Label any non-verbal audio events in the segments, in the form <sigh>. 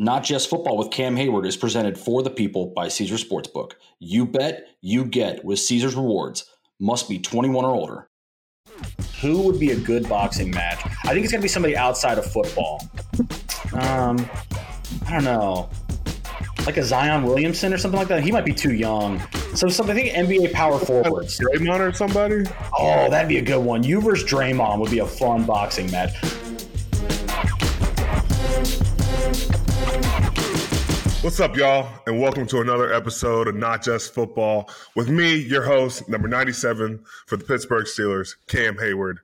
Not Just Football with Cam Heyward is presented for the people by Caesar Sportsbook. You bet, you get with Caesar's Rewards. Must be 21 or older. Who would be a good boxing match? I think it's going to be somebody outside of football. Um, I don't know. Like a Zion Williamson or something like that. He might be too young. So something, I think NBA power forwards. Draymond or somebody? Oh, that'd be a good one. You versus Draymond would be a fun boxing match. What's up, y'all, and welcome to another episode of Not Just Football with me, your host, number 97 for the Pittsburgh Steelers, Cam Heyward.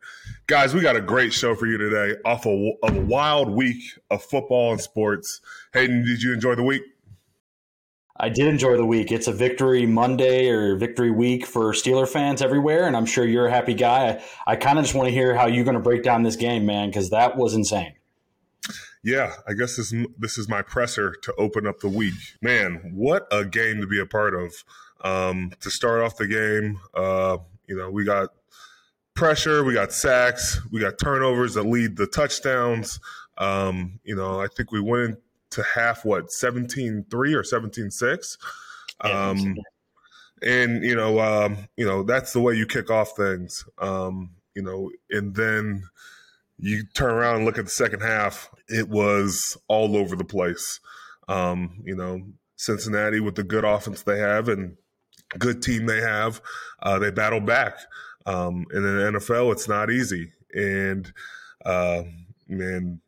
Guys, we got a great show for you today off of a wild week of football and sports. Hayden, did you enjoy the week? I did enjoy the week. It's a victory Monday or victory week for Steeler fans everywhere, and I'm sure you're a happy guy. I, I kind of just want to hear how you're going to break down this game, man, because that was insane yeah, I guess this this is my presser to open up the week. Man, what a game to be a part of. Um, to start off the game, uh, you know, we got pressure, we got sacks, we got turnovers that lead the touchdowns. Um, you know, I think we went to half what 17-3 or 17-6. Um, and you know, um, you know, that's the way you kick off things. Um, you know, and then you turn around and look at the second half, it was all over the place. Um, you know, Cincinnati with the good offense they have and good team they have, uh, they battle back. Um, in the NFL, it's not easy. And uh, man,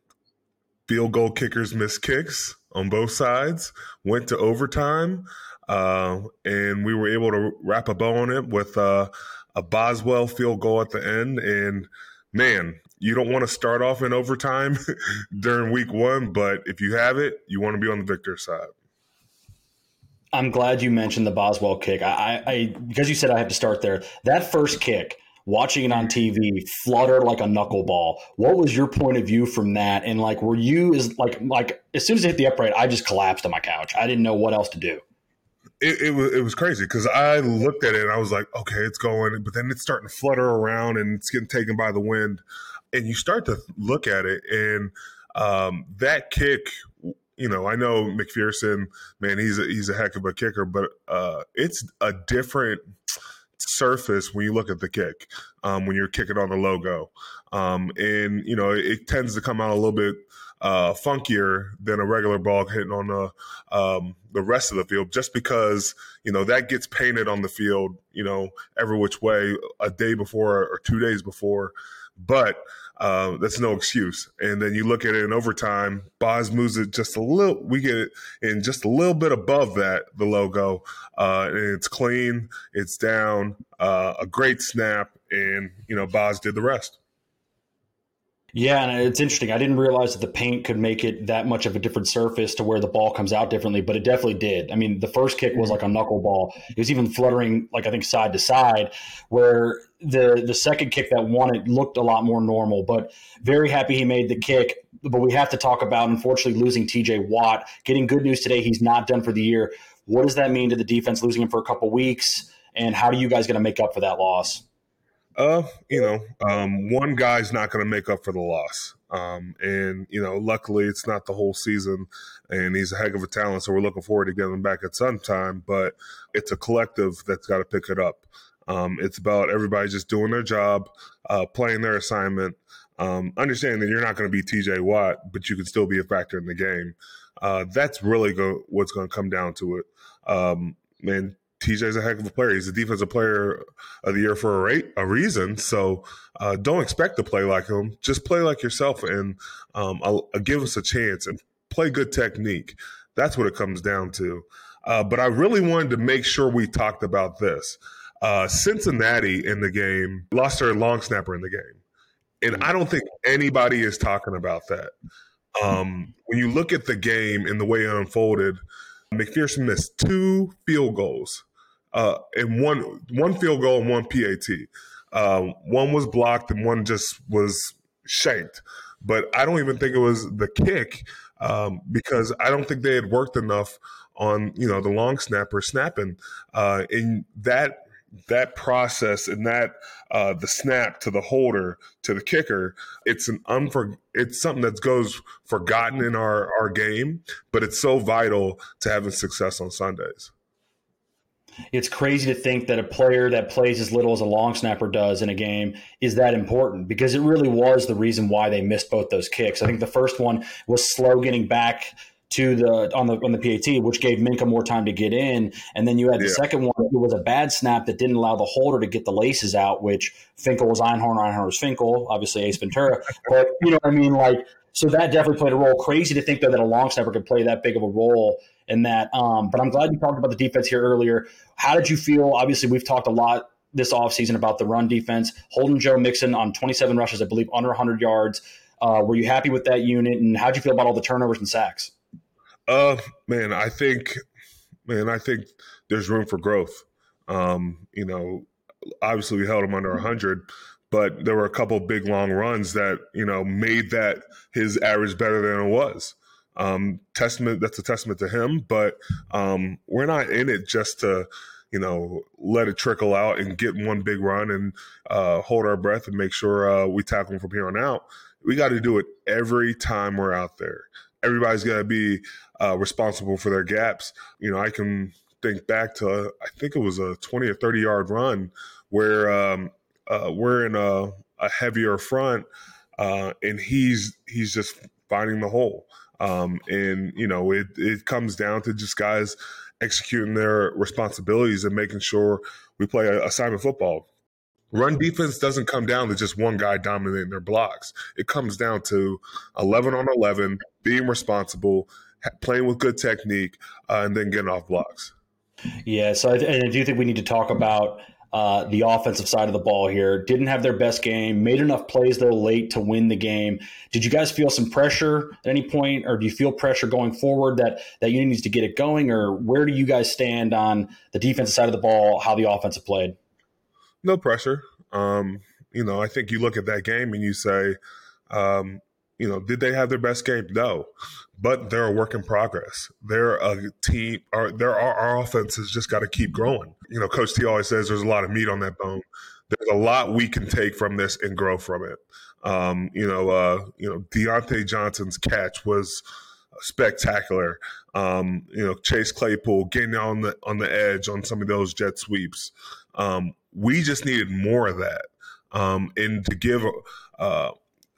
field goal kickers miss kicks on both sides. Went to overtime, uh, and we were able to wrap a bow on it with uh, a Boswell field goal at the end. And man, you don't want to start off in overtime <laughs> during week one, but if you have it, you want to be on the victor side. I'm glad you mentioned the Boswell kick. I, I because you said I have to start there. That first kick, watching it on TV, flutter like a knuckleball. What was your point of view from that? And like, were you is like like as soon as it hit the upright, I just collapsed on my couch. I didn't know what else to do. It, it, was it was crazy because I looked at it and I was like, okay, it's going, but then it's starting to flutter around and it's getting taken by the wind and you start to look at it, and um, that kick. You know, I know McPherson, man, he's a, he's a heck of a kicker, but uh, it's a different surface when you look at the kick um, when you're kicking on the logo, um, and you know it tends to come out a little bit uh, funkier than a regular ball hitting on the um, the rest of the field, just because you know that gets painted on the field, you know, every which way a day before or two days before but uh, that's no excuse. And then you look at it in overtime, Boz moves it just a little. We get it in just a little bit above that the logo, uh, and it's clean. It's down. Uh, a great snap, and you know Boz did the rest. Yeah, and it's interesting. I didn't realize that the paint could make it that much of a different surface to where the ball comes out differently, but it definitely did. I mean, the first kick was mm-hmm. like a knuckleball. It was even fluttering, like I think side to side, where the the second kick that won it looked a lot more normal. But very happy he made the kick. But we have to talk about unfortunately losing T.J. Watt. Getting good news today, he's not done for the year. What does that mean to the defense losing him for a couple weeks? And how are you guys going to make up for that loss? Uh, you know, um, one guy's not going to make up for the loss. Um, and you know, luckily it's not the whole season, and he's a heck of a talent. So we're looking forward to getting him back at some time. But it's a collective that's got to pick it up. Um, it's about everybody just doing their job, uh, playing their assignment, um, understanding that you're not going to be TJ Watt, but you can still be a factor in the game. Uh, that's really go- what's going to come down to it. Um, man, TJ's a heck of a player. He's a defensive player of the year for a, a reason. So uh, don't expect to play like him. Just play like yourself and um, I'll, I'll give us a chance and play good technique. That's what it comes down to. Uh, but I really wanted to make sure we talked about this. Uh, Cincinnati in the game lost their long snapper in the game. And I don't think anybody is talking about that. Um, when you look at the game and the way it unfolded, McPherson missed two field goals uh, and one one field goal and one PAT. Uh, one was blocked and one just was shanked. But I don't even think it was the kick um, because I don't think they had worked enough on you know the long snapper snapping, uh, and that that process and that uh, the snap to the holder to the kicker, it's an unfor it's something that goes forgotten in our our game, but it's so vital to having success on Sundays. It's crazy to think that a player that plays as little as a long snapper does in a game is that important because it really was the reason why they missed both those kicks. I think the first one was slow getting back to the on the on the PAT, which gave Minkah more time to get in. And then you had the yeah. second one. It was a bad snap that didn't allow the holder to get the laces out, which Finkel was Einhorn, Einhorn was Finkel, obviously Ace Ventura. But you know what I mean? Like, so that definitely played a role. Crazy to think though that a long snapper could play that big of a role in that. Um, but I'm glad you talked about the defense here earlier. How did you feel? Obviously, we've talked a lot this offseason about the run defense. Holding Joe Mixon on 27 rushes, I believe, under 100 yards. Uh, were you happy with that unit? And how'd you feel about all the turnovers and sacks? Uh, man, I think, man, I think there's room for growth. Um, you know, obviously we held him under 100, but there were a couple big long runs that you know made that his average better than it was. Um, testament that's a testament to him, but um, we're not in it just to you know let it trickle out and get one big run and uh, hold our breath and make sure uh, we tackle him from here on out. We got to do it every time we're out there. Everybody's got to be uh, responsible for their gaps. You know, I can think back to I think it was a twenty or thirty yard run where um, uh, we're in a, a heavier front, uh, and he's he's just finding the hole. Um, and you know, it it comes down to just guys executing their responsibilities and making sure we play assignment football. Run defense doesn't come down to just one guy dominating their blocks. It comes down to 11 on 11, being responsible, playing with good technique, uh, and then getting off blocks. Yeah, so I, and I do think we need to talk about uh, the offensive side of the ball here. Didn't have their best game, made enough plays though late to win the game. Did you guys feel some pressure at any point, or do you feel pressure going forward that that you needs to get it going, or where do you guys stand on the defensive side of the ball, how the offensive played? No pressure. Um, you know, I think you look at that game and you say, um, you know, did they have their best game? No, but they're a work in progress. They're a team. Or there are our offense has just got to keep growing. You know, Coach T always says there's a lot of meat on that bone. There's a lot we can take from this and grow from it. Um, you know, uh, you know, Diontae Johnson's catch was spectacular. Um, you know, Chase Claypool getting on the on the edge on some of those jet sweeps. Um, we just needed more of that, um, and to give uh,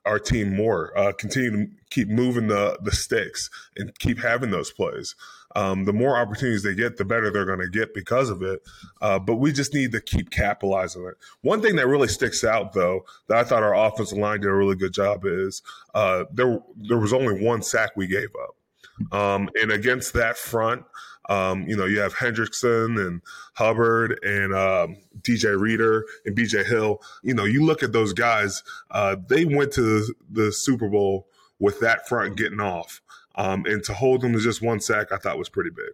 our team more. Uh, continue to keep moving the the sticks and keep having those plays. Um, the more opportunities they get, the better they're going to get because of it. Uh, but we just need to keep capitalizing it. One thing that really sticks out, though, that I thought our offensive line did a really good job is uh, there there was only one sack we gave up. Um, and against that front, um, you know, you have Hendrickson and Hubbard and um, DJ Reader and BJ Hill. You know, you look at those guys, uh, they went to the Super Bowl with that front getting off. Um, and to hold them to just one sack, I thought was pretty big.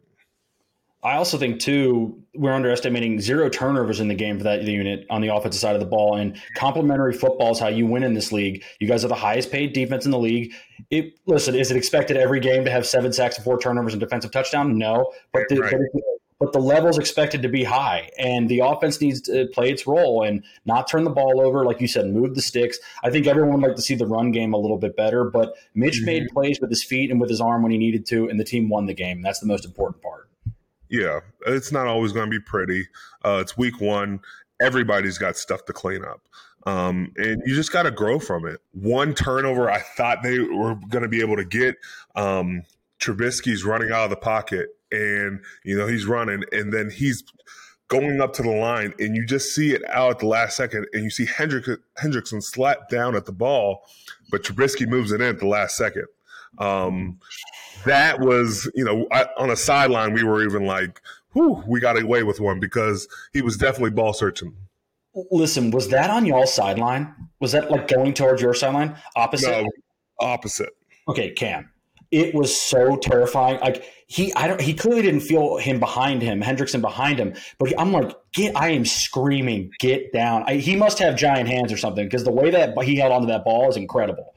I also think too we're underestimating zero turnovers in the game for that unit on the offensive side of the ball. And complementary football is how you win in this league. You guys are the highest paid defense in the league. It, listen, is it expected every game to have seven sacks and four turnovers and defensive touchdown? No, but the, right. but, but the level's expected to be high, and the offense needs to play its role and not turn the ball over, like you said, move the sticks. I think everyone would like to see the run game a little bit better, but Mitch mm-hmm. made plays with his feet and with his arm when he needed to, and the team won the game. That's the most important part. Yeah, it's not always going to be pretty. Uh, it's week one. Everybody's got stuff to clean up. Um, and you just got to grow from it. One turnover I thought they were going to be able to get. Um, Trubisky's running out of the pocket and, you know, he's running and then he's going up to the line and you just see it out at the last second and you see Hendrick, Hendrickson slap down at the ball, but Trubisky moves it in at the last second. Um, that was, you know, I, on a sideline, we were even like, whew, we got away with one because he was definitely ball searching. Listen, was that on y'all's sideline? Was that like going towards your sideline? Opposite? No, opposite. Okay, Cam. It was so terrifying. Like he, I don't. He clearly didn't feel him behind him, Hendrickson behind him. But he, I'm like, get! I am screaming, get down. I, he must have giant hands or something because the way that he held onto that ball is incredible.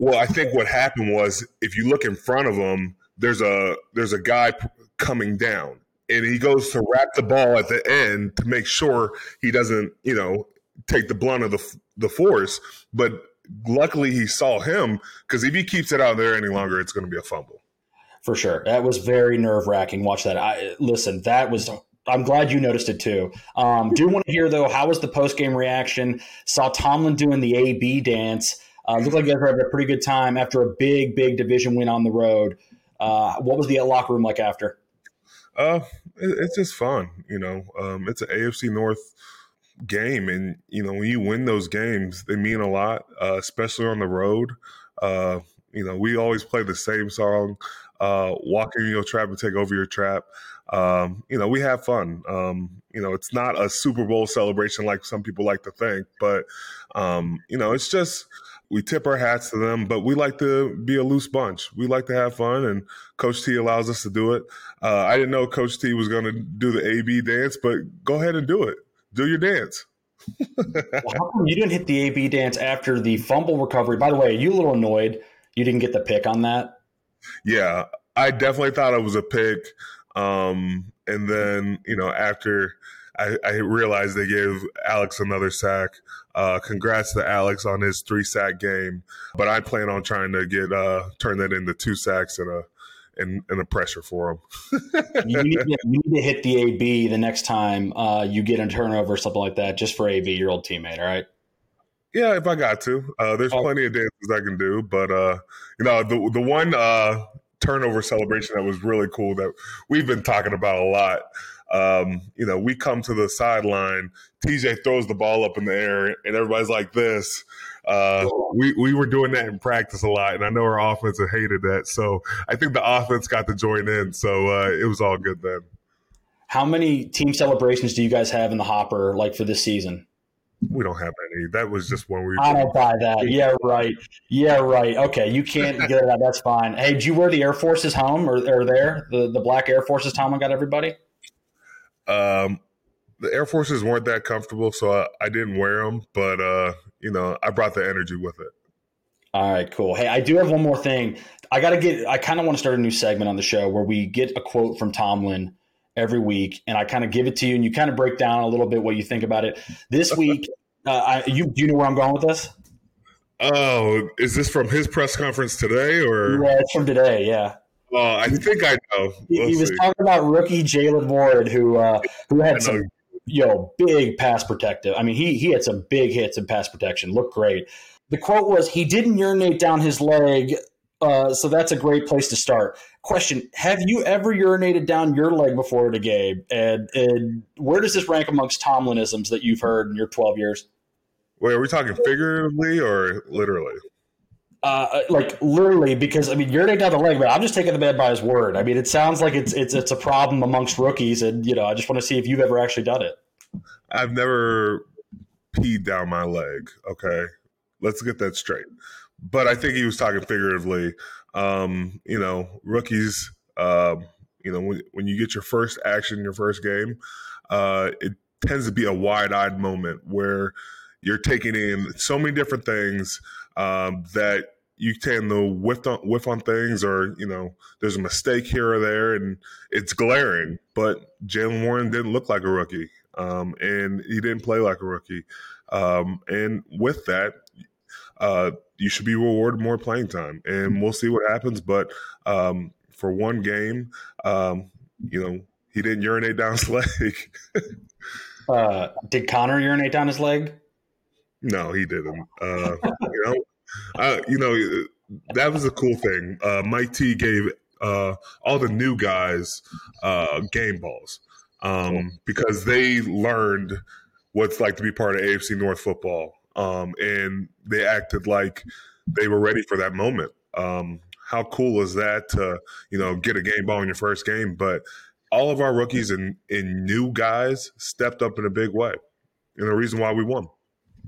Well, I think what happened was if you look in front of him, there's a there's a guy coming down, and he goes to wrap the ball at the end to make sure he doesn't, you know, take the blunt of the the force. But luckily, he saw him because if he keeps it out there any longer, it's going to be a fumble. For sure, that was very nerve wracking. Watch that. I listen. That was. I'm glad you noticed it too. Um, do want to hear though? How was the post game reaction? Saw Tomlin doing the AB dance. Uh, looked like you guys having a pretty good time after a big, big division win on the road. Uh, what was the locker room like after? Uh, it, it's just fun. You know, um, it's an AFC North game, and you know when you win those games, they mean a lot, uh, especially on the road. Uh, you know, we always play the same song, uh, "Walk in your trap and take over your trap." Um, you know, we have fun. Um, you know, it's not a Super Bowl celebration like some people like to think, but um, you know, it's just we tip our hats to them, but we like to be a loose bunch. We like to have fun, and Coach T allows us to do it. Uh, I didn't know Coach T was going to do the AB dance, but go ahead and do it. Do your dance. <laughs> well, how come you didn't hit the AB dance after the fumble recovery? By the way, are you a little annoyed you didn't get the pick on that? Yeah, I definitely thought it was a pick. Um, and then, you know, after I, I realized they gave Alex another sack. Uh, congrats to Alex on his three sack game, but I plan on trying to get uh, turn that into two sacks and a and, and a pressure for him. <laughs> you, need to, you, need to, hit the AB the next time uh, you get a turnover or something like that, just for AB, your old teammate. All right. Yeah, if I got to, uh, there's oh. plenty of dances I can do, but uh, you know the the one uh, turnover celebration that was really cool that we've been talking about a lot um, you know, we come to the sideline, TJ throws the ball up in the air, and everybody's like this. Uh, we we were doing that in practice a lot, and I know our offense hated that. So I think the offense got to join in, so uh, it was all good then. How many team celebrations do you guys have in the hopper, like for this season? We don't have any. That was just one we. I don't buy that. <laughs> Yeah, right. Yeah, right. Okay, you can't get that. That's fine. Hey, did you wear the Air Forces home or, or there? The the black Air Forces Tomlin got everybody. Um, the Air Forces weren't that comfortable, so I, I didn't wear them. But uh, you know, I brought the energy with it. All right, cool. Hey, I do have one more thing. I got to get. I kind of want to start a new segment on the show where we get a quote from Tomlin every week, and I kind of give it to you, and you kind of break down a little bit what you think about it. This <laughs> week, uh, I, you do you know where I'm going with this? Oh, is this from his press conference today, or? Yeah, it's from today. Yeah. Oh, I think I know. We'll he, he was talking about rookie Jaylen Warren, who uh, who had some you know big pass protective. I mean, he he had some big hits in pass protection. Looked great. The quote was, "He didn't urinate down his leg." Uh, so that's a great place to start. Question: Have you ever urinated down your leg before at a game? And, and where does this rank amongst Tomlinisms that you've heard in your 12 years? Wait, are we talking figuratively or literally? Uh, like literally because I mean you're taking down the leg, but I'm just taking the man by his word. I mean, it sounds like it's it's it's a problem amongst rookies, and you know, I just want to see if you've ever actually done it. I've never peed down my leg. Okay, let's get that straight. But I think he was talking figuratively. Um, you know, rookies. Uh, you know, when when you get your first action, your first game, uh, it tends to be a wide-eyed moment where you're taking in so many different things um, that you tend to whiff on, whiff on things or, you know, there's a mistake here or there and it's glaring. But Jaylen Warren didn't look like a rookie um, and he didn't play like a rookie. Um, and with that, uh, you should be rewarded more playing time and we'll see what happens. But um, for one game, um, you know, he didn't urinate down his <laughs> leg. uh, did Connor urinate down his leg? No, he didn't. Uh, you know, uh, you know that was a cool thing. Uh, Mike T gave uh, all the new guys uh, game balls um, because they learned what's like to be part of AFC North football, um, and they acted like they were ready for that moment. Um, how cool is that to you know get a game ball in your first game? But all of our rookies and, and new guys stepped up in a big way, and the reason why we won.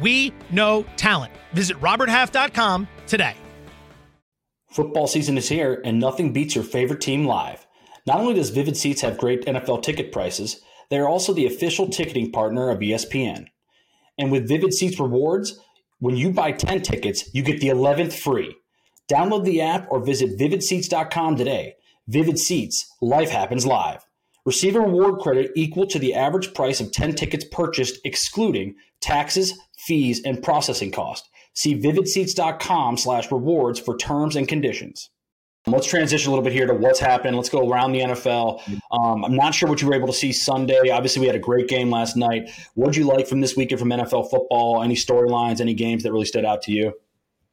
we know talent. Visit RobertHalf.com today. Football season is here, and nothing beats your favorite team live. Not only does Vivid Seats have great NFL ticket prices, they are also the official ticketing partner of ESPN. And with Vivid Seats rewards, when you buy 10 tickets, you get the 11th free. Download the app or visit vividseats.com today. Vivid Seats, life happens live. Receive a reward credit equal to the average price of 10 tickets purchased, excluding taxes, fees, and processing cost. See vividseats.com slash rewards for terms and conditions. Let's transition a little bit here to what's happened. Let's go around the NFL. Um, I'm not sure what you were able to see Sunday. Obviously, we had a great game last night. What did you like from this weekend from NFL football? Any storylines, any games that really stood out to you?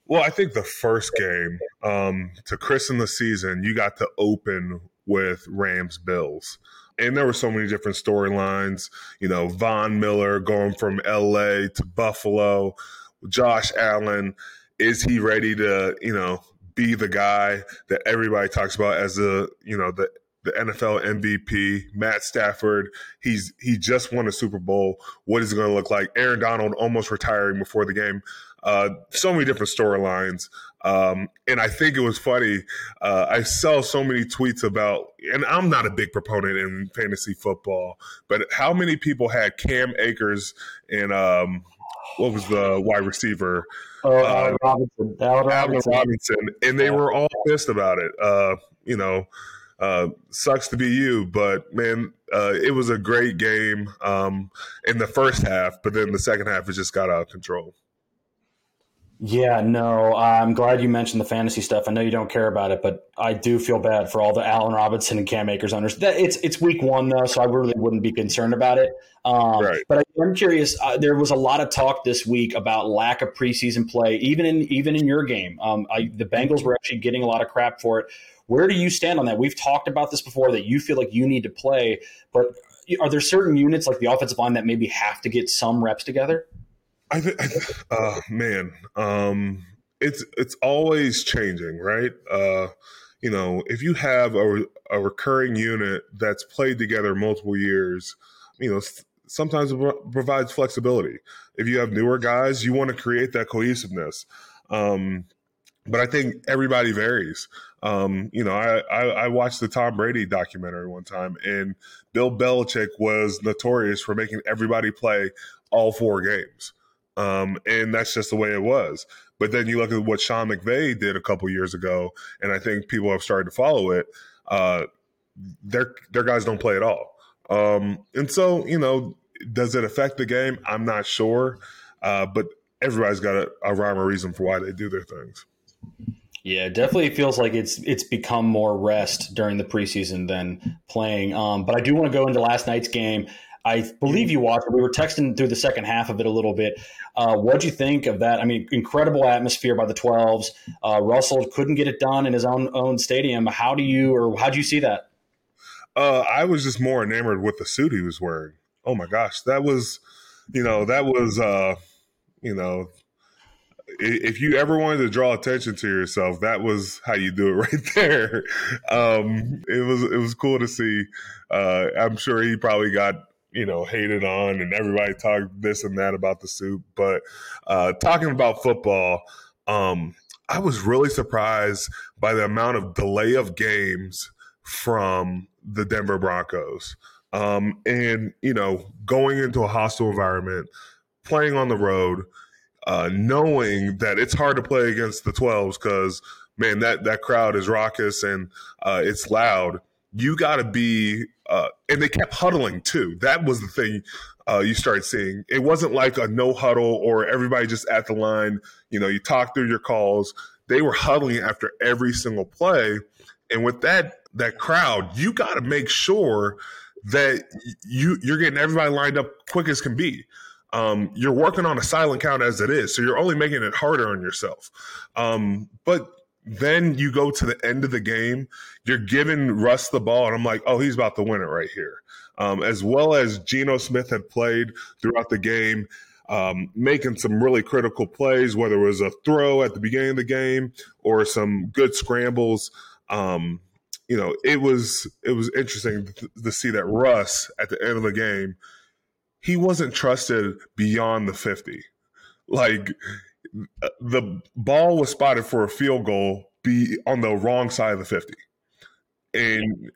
Well, I think the first game um, to christen the season, you got to open with Rams Bills. And there were so many different storylines. You know, Von Miller going from LA to Buffalo, Josh Allen. Is he ready to, you know, be the guy that everybody talks about as the, you know, the the NFL MVP, Matt Stafford. He's he just won a Super Bowl. What is it going to look like? Aaron Donald almost retiring before the game. Uh, so many different storylines. Um, and I think it was funny. Uh, I saw so many tweets about, and I'm not a big proponent in fantasy football, but how many people had Cam Akers and um, what was the wide receiver? Oh, uh, Robinson, Allen Robinson. Robinson. and they were all pissed about it. Uh, you know, uh, sucks to be you, but man, uh, it was a great game um, in the first half, but then the second half it just got out of control. Yeah, no, I'm glad you mentioned the fantasy stuff. I know you don't care about it, but I do feel bad for all the Allen Robinson and Cam Akers owners. It's it's week one though, so I really wouldn't be concerned about it. Um, right. But I'm curious. Uh, there was a lot of talk this week about lack of preseason play, even in even in your game. Um, I, the Bengals were actually getting a lot of crap for it. Where do you stand on that? We've talked about this before that you feel like you need to play, but are there certain units like the offensive line that maybe have to get some reps together? I think, uh, man, um, it's it's always changing, right? Uh, you know, if you have a, a recurring unit that's played together multiple years, you know, sometimes it provides flexibility. If you have newer guys, you want to create that cohesiveness. Um, but I think everybody varies. Um, you know, I, I, I, watched the Tom Brady documentary one time, and Bill Belichick was notorious for making everybody play all four games. Um, and that's just the way it was. But then you look at what Sean McVay did a couple years ago, and I think people have started to follow it. Uh, their their guys don't play at all, um, and so you know, does it affect the game? I'm not sure, uh, but everybody's got a, a rhyme or reason for why they do their things. Yeah, definitely feels like it's it's become more rest during the preseason than playing. Um, but I do want to go into last night's game. I believe you watched. We were texting through the second half of it a little bit. Uh, what'd you think of that? I mean, incredible atmosphere by the 12s. Uh, Russell couldn't get it done in his own own stadium. How do you or how do you see that? Uh, I was just more enamored with the suit he was wearing. Oh my gosh, that was, you know, that was, uh, you know, if you ever wanted to draw attention to yourself, that was how you do it <laughs> right there. Um, it was it was cool to see. Uh, I'm sure he probably got you know hated on, and everybody talked this and that about the suit. But uh, talking about football, um, I was really surprised by the amount of delay of games from the Denver Broncos. Um, and you know, going into a hostile environment, playing on the road uh, knowing that it's hard to play against the 12s because man, that that crowd is raucous and uh, it's loud. You got to be, uh, and they kept huddling too. That was the thing uh, you started seeing. It wasn't like a no huddle or everybody just at the line. You know, you talk through your calls. They were huddling after every single play, and with that that crowd, you got to make sure that you you're getting everybody lined up quick as can be um, you're working on a silent count as it is. So you're only making it harder on yourself. Um, but then you go to the end of the game, you're giving Russ the ball, and I'm like, oh, he's about to win it right here. Um, as well as Geno Smith had played throughout the game, um, making some really critical plays, whether it was a throw at the beginning of the game or some good scrambles. Um, you know, it was it was interesting to, to see that Russ at the end of the game, he wasn't trusted beyond the fifty. Like the ball was spotted for a field goal, be on the wrong side of the fifty, and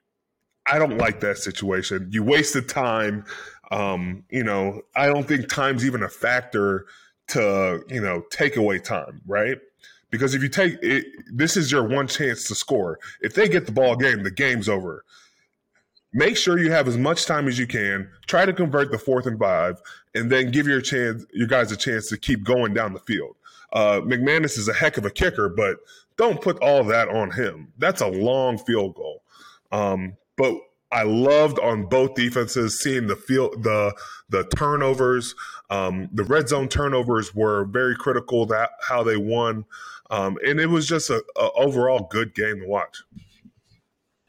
I don't like that situation. You wasted time. Um, you know, I don't think time's even a factor to you know take away time, right? Because if you take it, this is your one chance to score. If they get the ball game, the game's over. Make sure you have as much time as you can. Try to convert the fourth and five, and then give your chance, your guys a chance to keep going down the field. Uh, McManus is a heck of a kicker, but don't put all that on him. That's a long field goal. Um, but I loved on both defenses seeing the field the the turnovers. Um, the red zone turnovers were very critical that how they won, um, and it was just a, a, overall good game to watch.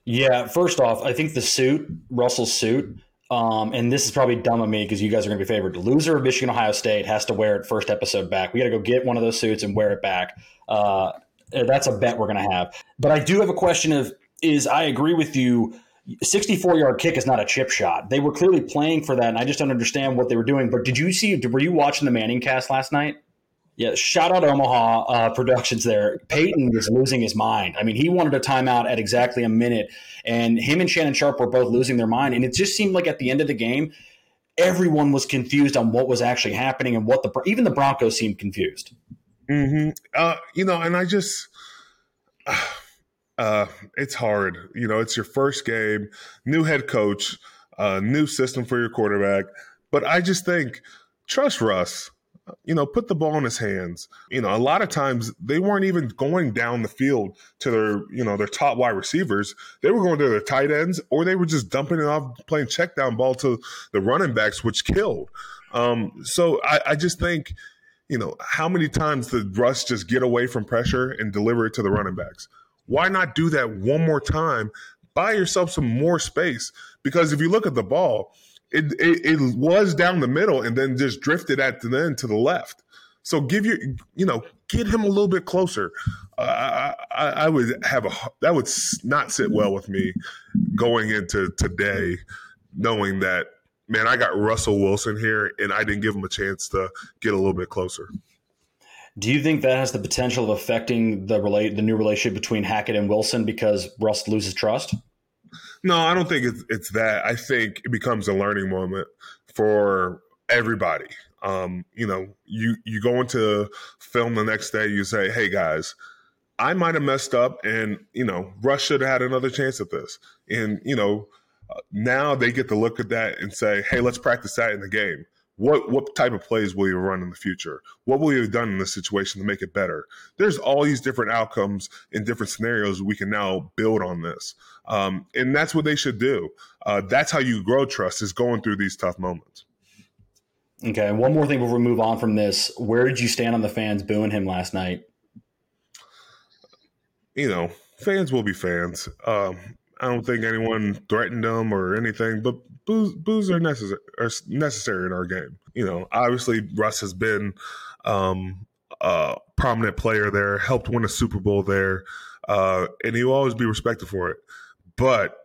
Yeah, first off, I think the suit Russell's suit, um, and this is probably dumb of me because you guys are going to be favored. The loser of Michigan Ohio State has to wear it first episode back. We got to go get one of those suits and wear it back. Uh, that's a bet we're going to have. But I do have a question of is I agree with you 64 yard kick is not a chip shot. They were clearly playing for that, and I just don't understand what they were doing. But did you see? Were you watching the Manning cast last night? Yeah, shout out Omaha uh, Productions there. Peyton was losing his mind. I mean, he wanted a timeout at exactly a minute, and him and Shannon Sharpe were both losing their mind. And it just seemed like at the end of the game, everyone was confused on what was actually happening and what the even the Broncos seemed confused. Mm-hmm. Uh, you know, and I just. Uh, it's hard. You know, it's your first game, new head coach, uh, new system for your quarterback. But I just think trust Russ. You know, put the ball in his hands. You know, a lot of times they weren't even going down the field to their, you know, their top wide receivers. They were going to their tight ends, or they were just dumping it off, playing check down ball to the running backs, which killed. Um, so I, I just think, you know, how many times did Russ just get away from pressure and deliver it to the running backs? Why not do that one more time? Buy yourself some more space because if you look at the ball, it, it, it was down the middle and then just drifted at the end to the left. So give your, you know, get him a little bit closer. Uh, I, I, would have a that would not sit well with me going into today, knowing that man, I got Russell Wilson here and I didn't give him a chance to get a little bit closer. Do you think that has the potential of affecting the relate the new relationship between Hackett and Wilson because Russ loses trust? No, I don't think it's it's that. I think it becomes a learning moment for everybody. Um, you know, you you go into film the next day, you say, "Hey guys, I might have messed up, and you know, Russ should have had another chance at this." And you know, uh, now they get to look at that and say, "Hey, let's practice that in the game." What what type of plays will you run in the future? What will you have done in this situation to make it better? There's all these different outcomes in different scenarios. We can now build on this, um, and that's what they should do. Uh, that's how you grow trust is going through these tough moments. Okay, and one more thing before we move on from this. Where did you stand on the fans booing him last night? You know, fans will be fans. Um, I don't think anyone threatened them or anything, but boos, are necessary are necessary in our game. You know, obviously Russ has been um, a prominent player there, helped win a Super Bowl there, uh, and he will always be respected for it. But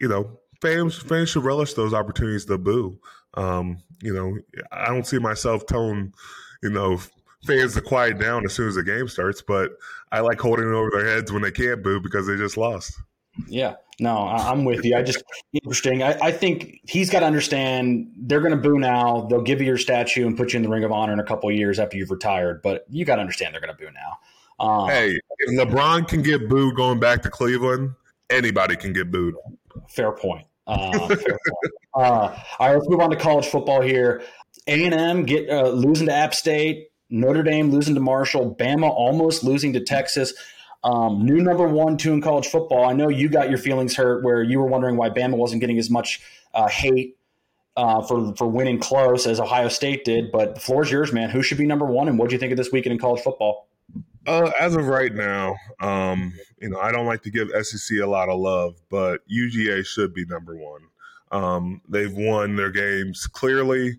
you know, fans fans should relish those opportunities to boo. Um, you know, I don't see myself telling you know fans to quiet down as soon as the game starts, but I like holding it over their heads when they can't boo because they just lost. Yeah, no, I'm with you. I just interesting. I, I think he's got to understand they're going to boo now. They'll give you your statue and put you in the Ring of Honor in a couple years after you've retired. But you got to understand they're going to boo now. Um, hey, if LeBron can get booed going back to Cleveland, anybody can get booed. Fair point. Uh, fair point. Uh, all right, let's move on to college football here. A and M get uh, losing to App State. Notre Dame losing to Marshall. Bama almost losing to Texas. Um, new number one, two in college football. I know you got your feelings hurt where you were wondering why Bama wasn't getting as much uh, hate uh, for for winning close as Ohio State did. But the floor is yours, man. Who should be number one, and what do you think of this weekend in college football? Uh, as of right now, um, you know, I don't like to give SEC a lot of love, but UGA should be number one. Um, they've won their games clearly.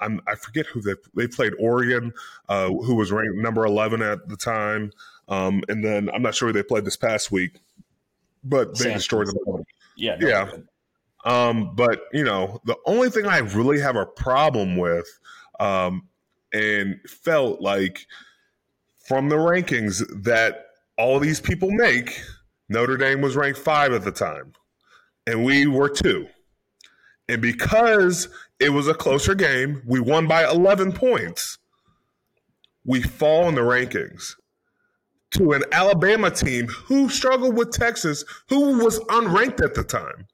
I'm, i forget who they they played Oregon, uh, who was ranked number 11 at the time. Um, and then I'm not sure who they played this past week, but they destroyed them. Yeah, no, yeah. Um, but you know, the only thing I really have a problem with, um, and felt like from the rankings that all these people make, Notre Dame was ranked five at the time, and we were two. And because it was a closer game, we won by 11 points. We fall in the rankings to an Alabama team who struggled with Texas, who was unranked at the time.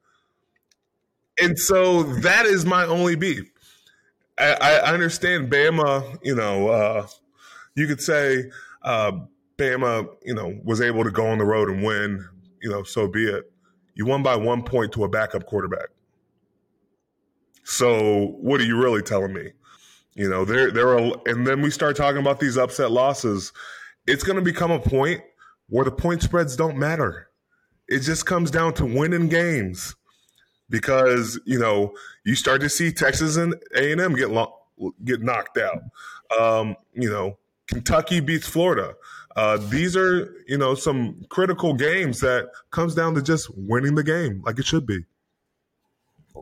And so that is my only beef. I, I understand Bama, you know, uh, you could say uh, Bama, you know, was able to go on the road and win, you know, so be it. You won by one point to a backup quarterback. So what are you really telling me? You know, there there are, and then we start talking about these upset losses. It's going to become a point where the point spreads don't matter. It just comes down to winning games because you know you start to see Texas and A and M get lo- get knocked out. Um, you know, Kentucky beats Florida. Uh, these are you know some critical games that comes down to just winning the game like it should be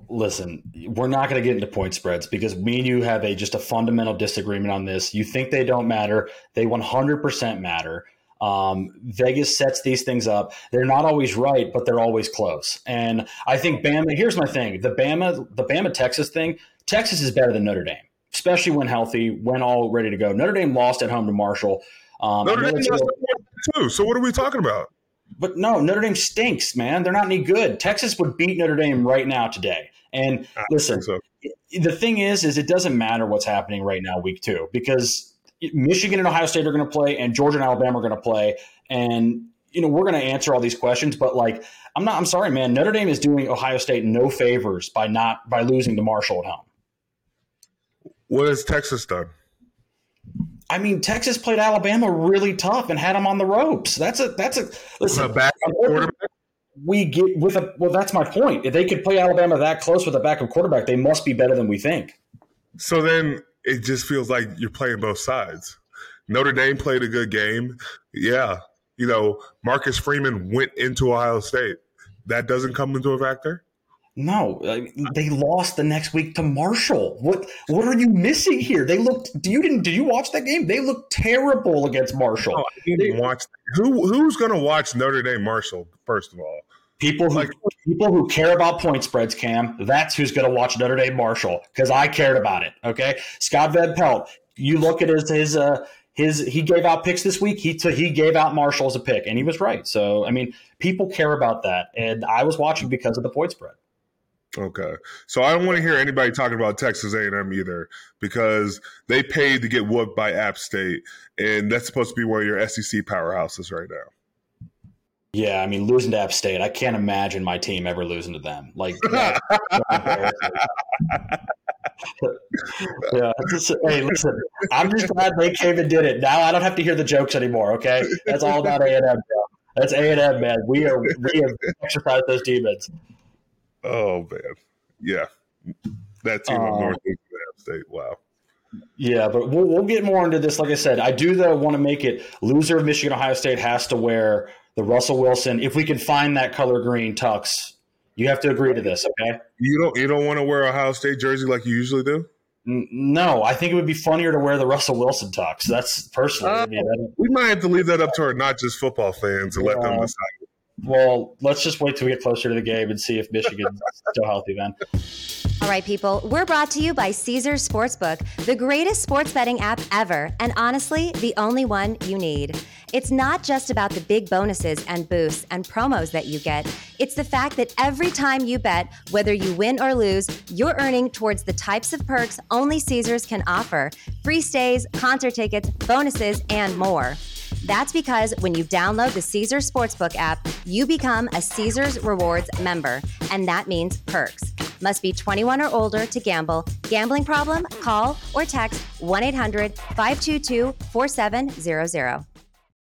listen, we're not going to get into point spreads because me and you have a just a fundamental disagreement on this. You think they don't matter; they 100% matter. Um, Vegas sets these things up. They're not always right, but they're always close. And I think Bama. Here's my thing: the Bama, the Bama Texas thing. Texas is better than Notre Dame, especially when healthy, when all ready to go. Notre Dame lost at home to Marshall. Um, Notre Dame lost too. So what are we talking about? But no, Notre Dame stinks, man. They're not any good. Texas would beat Notre Dame right now today. And listen, so. the thing is, is it doesn't matter what's happening right now, week two, because Michigan and Ohio State are going to play, and Georgia and Alabama are going to play, and you know we're going to answer all these questions. But like, I'm not. I'm sorry, man. Notre Dame is doing Ohio State no favors by not by losing to Marshall at home. What has Texas done? I mean, Texas played Alabama really tough and had them on the ropes. That's a that's a listen. A back quarterback? we get with a well that's my point. If they could play alabama that close with a backup quarterback they must be better than we think. So then it just feels like you're playing both sides. Notre dame played a good game. Yeah you know marcus freeman went into ohio state. That doesn't come into a factor no, they lost the next week to Marshall. What what are you missing here? They looked. Do you didn't? Did you watch that game? They looked terrible against Marshall. No, I didn't watch. Who who's going to watch Notre Dame Marshall? First of all, people who like, people who care about point spreads. Cam, that's who's going to watch Notre Dame Marshall because I cared about it. Okay, Scott Van Pelt. You look at his his uh, his he gave out picks this week. He t- he gave out Marshall as a pick, and he was right. So I mean, people care about that, and I was watching because of the point spread. Okay, so I don't want to hear anybody talking about Texas A&M either because they paid to get whooped by App State, and that's supposed to be one of your SEC powerhouses right now. Yeah, I mean losing to App State, I can't imagine my team ever losing to them. Like, <laughs> <laughs> yeah, just, hey, listen, I'm just glad they came and did it. Now I don't have to hear the jokes anymore. Okay, that's all about A and M. That's A and M, man. We are we have exercised those demons. Oh man, yeah, that team um, North State. Wow. Yeah, but we'll, we'll get more into this. Like I said, I do though want to make it loser of Michigan Ohio State has to wear the Russell Wilson. If we can find that color green tux, you have to agree to this. Okay. You don't you don't want to wear Ohio State jersey like you usually do. No, I think it would be funnier to wear the Russell Wilson tux. That's personally. Uh, I mean, we might have to leave that up to our not just football fans and yeah. let them decide. Well, let's just wait till we get closer to the game and see if Michigan's <laughs> still healthy then. All right, people, we're brought to you by Caesars Sportsbook, the greatest sports betting app ever, and honestly, the only one you need. It's not just about the big bonuses and boosts and promos that you get. It's the fact that every time you bet, whether you win or lose, you're earning towards the types of perks only Caesars can offer free stays, concert tickets, bonuses, and more. That's because when you download the Caesars Sportsbook app, you become a Caesars Rewards member, and that means perks. Must be 21 or older to gamble. Gambling problem? Call or text 1 800 522 4700.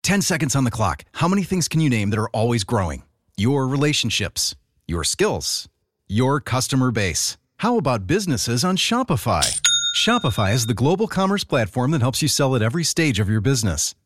10 seconds on the clock. How many things can you name that are always growing? Your relationships, your skills, your customer base. How about businesses on Shopify? Shopify is the global commerce platform that helps you sell at every stage of your business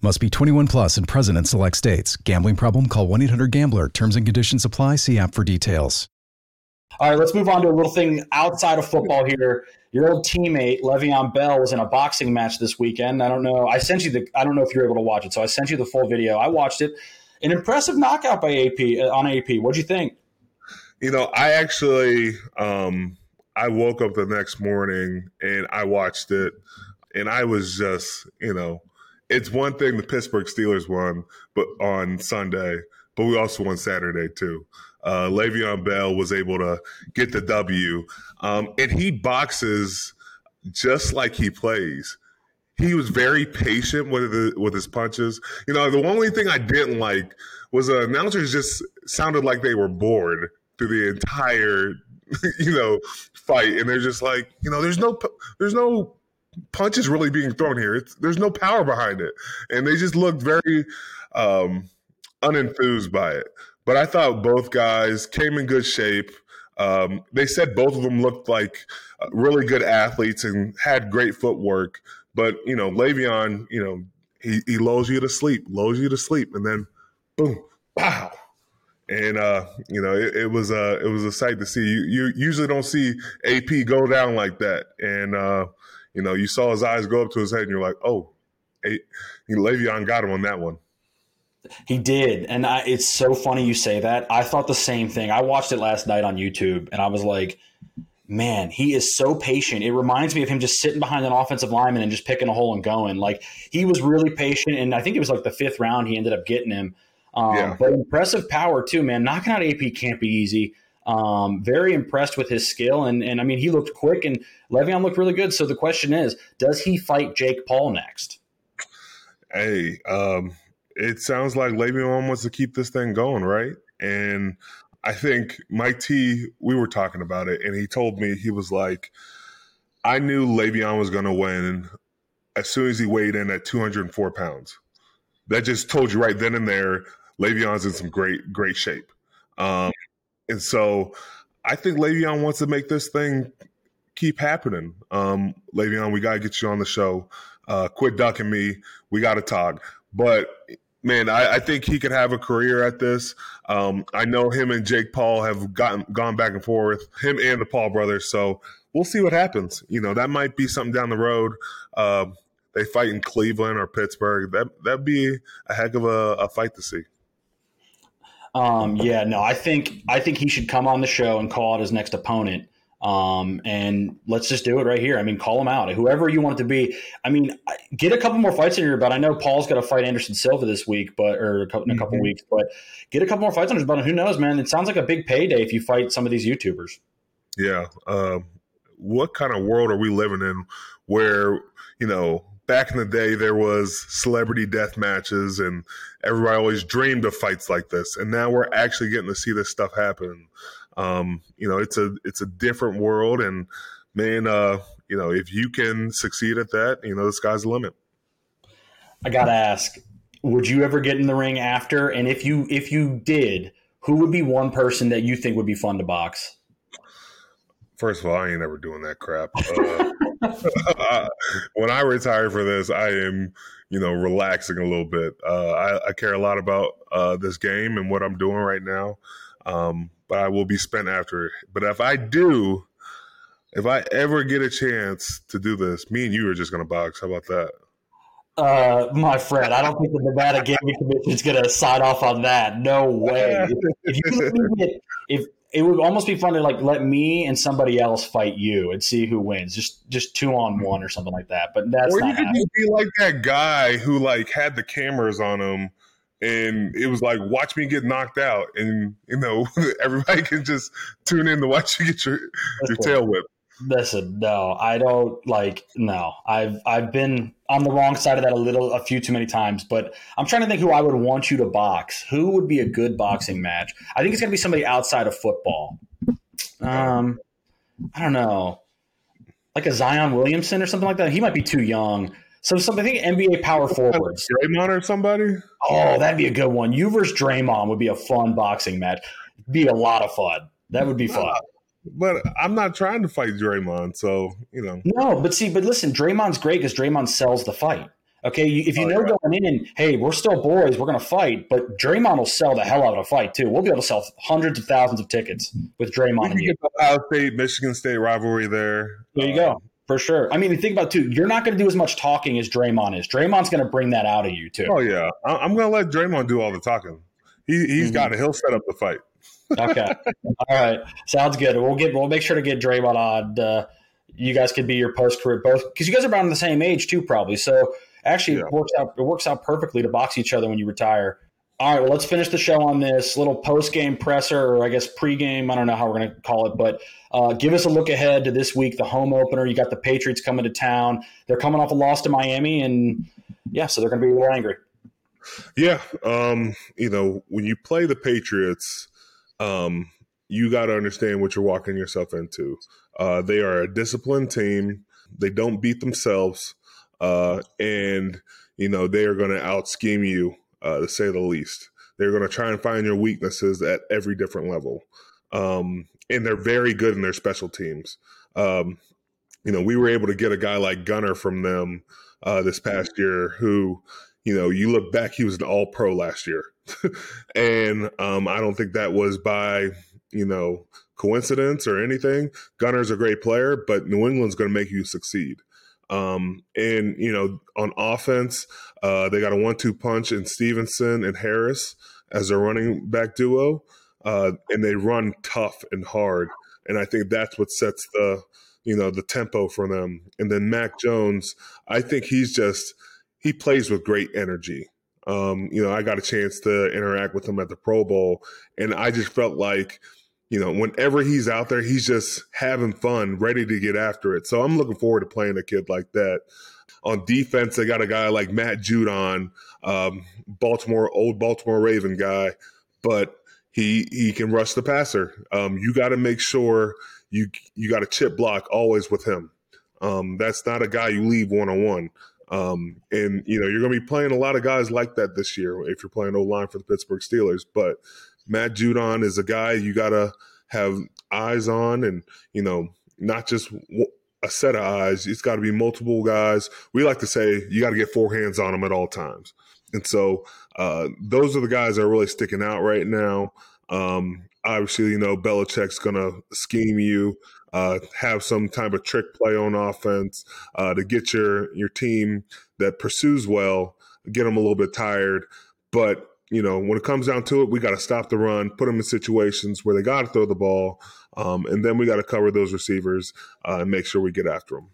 Must be 21 plus and present in select states. Gambling problem? Call 1 800 GAMBLER. Terms and conditions apply. See app for details. All right, let's move on to a little thing outside of football here. Your old teammate Le'Veon Bell was in a boxing match this weekend. I don't know. I sent you the. I don't know if you're able to watch it, so I sent you the full video. I watched it. An impressive knockout by AP uh, on AP. What'd you think? You know, I actually um, I woke up the next morning and I watched it, and I was just you know it's one thing the Pittsburgh Steelers won, but on Sunday, but we also won Saturday too. Uh, Le'Veon Bell was able to get the W, um, and he boxes just like he plays. He was very patient with the, with his punches. You know, the only thing I didn't like was the announcers just sounded like they were bored through the entire, <laughs> you know, fight, and they're just like, you know, there's no, there's no punches really being thrown here. It's, there's no power behind it, and they just looked very um, unenthused by it. But I thought both guys came in good shape. Um, they said both of them looked like uh, really good athletes and had great footwork. But you know, Le'Veon, you know, he, he lulls you to sleep, lulls you to sleep, and then boom, wow. And uh, you know, it, it was a it was a sight to see. You, you usually don't see AP go down like that, and uh, you know, you saw his eyes go up to his head, and you're like, oh, hey, Le'Veon got him on that one. He did, and I, it's so funny you say that. I thought the same thing. I watched it last night on YouTube, and I was like, man, he is so patient. It reminds me of him just sitting behind an offensive lineman and just picking a hole and going. Like he was really patient, and I think it was like the fifth round he ended up getting him. Um, yeah. But impressive power too, man. Knocking out AP can't be easy. Um, very impressed with his skill, and and I mean he looked quick, and Le'Veon looked really good. So the question is, does he fight Jake Paul next? Hey, um, it sounds like Le'Veon wants to keep this thing going, right? And I think Mike T, we were talking about it, and he told me he was like, I knew Le'Veon was going to win as soon as he weighed in at 204 pounds. That just told you right then and there, Le'Veon's in some great, great shape. Um, and so I think Le'Veon wants to make this thing keep happening. Um, Le'Veon, we got to get you on the show. Uh, quit ducking me. We got to talk. But man, I, I, think he could have a career at this. Um, I know him and Jake Paul have gotten gone back and forth, him and the Paul brothers. So we'll see what happens. You know, that might be something down the road. Uh, they fight in Cleveland or Pittsburgh. That that'd be a heck of a, a fight to see. Um, yeah, no, I think I think he should come on the show and call out his next opponent. Um, and let's just do it right here. I mean, call him out. Whoever you want it to be. I mean, get a couple more fights in your belt. I know Paul's got to fight Anderson Silva this week, but or a couple, in a couple mm-hmm. weeks. But get a couple more fights on his belt. Who knows, man? It sounds like a big payday if you fight some of these YouTubers. Yeah. Uh, what kind of world are we living in where you know back in the day there was celebrity death matches and everybody always dreamed of fights like this. And now we're actually getting to see this stuff happen. Um, you know it's a it's a different world. And man uh, you know if you can succeed at that you know the sky's the limit. I gotta ask would you ever get in the ring after? And if you if you did who would be one person that you think would be fun to box? First of all i ain't ever doing that crap. Uh, <laughs> <laughs> when I retire for this, I am, you know, relaxing a little bit. Uh, I, I, care a lot about uh, this game and what I'm doing right now, um, but I will be spent after. But if I do, if I ever get a chance to do this, me and you are just going to box. How about that? Uh, my friend, I don't think the Nevada Gaming Commission is going to sign off on that. No way. if, if you if it would almost be fun to like let me and somebody else fight you and see who wins. Just just two on one or something like that. But that's or not you could be like that guy who like had the cameras on him and it was like watch me get knocked out and you know <laughs> everybody can just tune in to watch you get your, your tail whipped. Listen, no, I don't like. No, I've I've been on the wrong side of that a little, a few too many times. But I'm trying to think who I would want you to box. Who would be a good boxing match? I think it's gonna be somebody outside of football. Um, I don't know, like a Zion Williamson or something like that. He might be too young. So something I think NBA power forwards. Draymond or somebody. Oh, that'd be a good one. You versus Draymond would be a fun boxing match. It'd Be a lot of fun. That would be fun. But I'm not trying to fight Draymond, so you know. No, but see, but listen, Draymond's great because Draymond sells the fight. Okay, if you Oh, know yeah. going in, hey, we're still boys, we're going to fight, but Draymond will sell the hell out of a fight too. We'll be able to sell hundreds of thousands of tickets with We Draymond can and you. get the Ohio State, Michigan State rivalry there. There you go, for sure. I mean, think about it, too. You're not going to do as much talking as Draymond is. Draymond's going to bring that out of you too. Oh yeah, I- I'm gonna let Draymond do all the talking. He he's Mhm. got it. He'll set up the fight. Okay, all right, sounds good. We'll get we'll make sure to get Draymond on. Uh, you guys could be your post career both because you guys are around the same age too, probably. So actually, Yeah. it works out. It works out perfectly to box each other when you retire. All right, well, let's finish the show on this little post game presser, or I guess pre game. I don't know how we're going to call it, but uh, give us a look ahead to this week, the home opener. You got the Patriots coming to town. They're coming off a loss to Miami, and yeah, so they're going to be a little angry. Yeah, um, you know when you play the Patriots, um, you got to understand what you're walking yourself into. Uh, they are a disciplined team. They don't beat themselves, uh, and you know they are going to out scheme you, uh, to say the least. They're going to try and find your weaknesses at every different level, um, and they're very good in their special teams. Um, you know, we were able to get a guy like Gunner from them uh, this past year, who, you know, you look back, he was an All Pro last year, <laughs> and um, I don't think that was by, you know, coincidence or anything. Gunner's a great player, but New England's going to make you succeed. Um, and you know, on offense, uh, they got a one-two punch in Stevenson and Harris as their running back duo, uh, and they run tough and hard. And I think that's what sets the you know the tempo for them. And then Mac Jones, I think he's just he plays with great energy. Um, you know, I got a chance to interact with him at the Pro Bowl, and I just felt like, you know, whenever he's out there, he's just having fun, ready to get after it. So I'm looking forward to playing a kid like that. On defense, they got a guy like Matt Judon, um, Baltimore, old Baltimore Raven guy, but he he can rush the passer. Um, you got to make sure you you got a chip block always with him. Um, that's not a guy you leave one on one. Um, and you know you're going to be playing a lot of guys like that this year if you're playing O line for the Pittsburgh Steelers. But Matt Judon is a guy you got to have eyes on, and you know not just a set of eyes. It's got to be multiple guys. We like to say you got to get four hands on them at all times. And so uh, those are the guys that are really sticking out right now. Um, obviously, you know Belichick's going to scheme you uh, have some type of trick play on offense uh, to get your your team that pursues well, get them a little bit tired. But you know, when it comes down to it, we got to stop the run, put them in situations where they got to throw the ball, um, and then we got to cover those receivers uh, and make sure we get after them.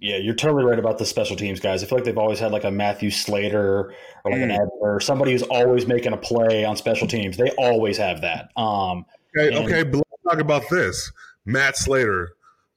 Yeah, you're totally right about the special teams guys. I feel like they've always had like a Matthew Slater or like an Ebner, or somebody who's always making a play on special teams. They always have that. Um, Okay, And- okay, but let's talk about this. Matt Slater,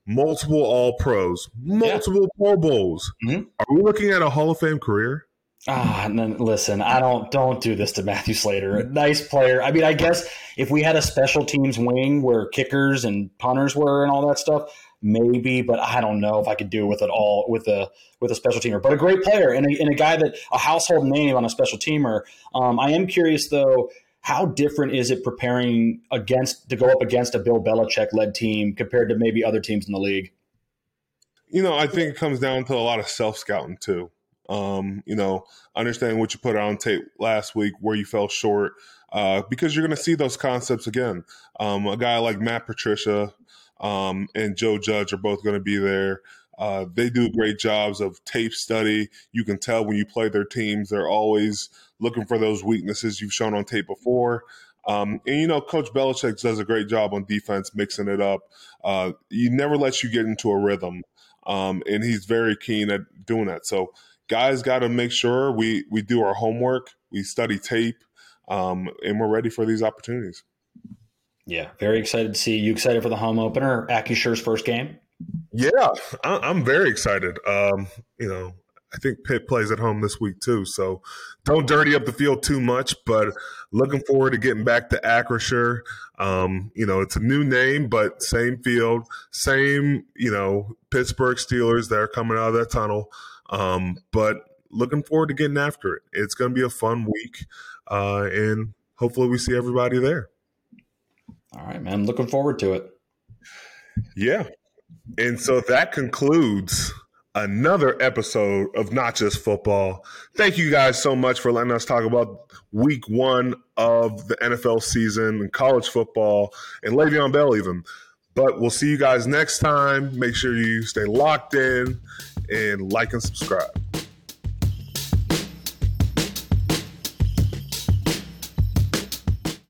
multiple All Pros, multiple Pro Bowls. Mhm. Are we looking at a Hall of Fame career? Ah, then listen, I don't don't do this to Matthew Slater. A nice player. I mean, I guess if we had a special teams wing where kickers and punters were and all that stuff, maybe. But I don't know if I could do with it all with a with a special teamer. But a great player and a, and a guy that a household name on a special teamer. Um, I am curious though. How different is it preparing against to go up against a Bill Belichick led team compared to maybe other teams in the league? You know, I think it comes down to a lot of self scouting too. Um, you know, understanding what you put on tape last week, where you fell short, uh, because you're going to see those concepts again. Um, a guy like Matt Patricia um, and Joe Judge are both going to be there. Uh, they do great jobs of tape study. You can tell when you play their teams, they're always looking for those weaknesses you've shown on tape before. Um, and you know, Coach Belichick does a great job on defense, mixing it up. Uh, he never lets you get into a rhythm, um, and he's very keen at doing that. So, guys, got to make sure we we do our homework, we study tape, um, and we're ready for these opportunities. Yeah, very excited to see you. Excited for the home opener, Acrisure's first game. Yeah, I'm very excited. Um, you know, I think Pitt plays at home this week too, so don't dirty up the field too much. But looking forward to getting back to Acrisure. Um, you know, it's a new name, but same field, same you know Pittsburgh Steelers that are coming out of that tunnel. Um, but looking forward to getting after it. It's going to be a fun week, uh, and hopefully we see everybody there. All right, man. Looking forward to it. Yeah. And so that concludes another episode of Not Just Football. Thank you guys so much for letting us talk about week one of the NFL season and college football and Le'Veon Bell even. But we'll see you guys next time. Make sure you stay locked in and like and subscribe.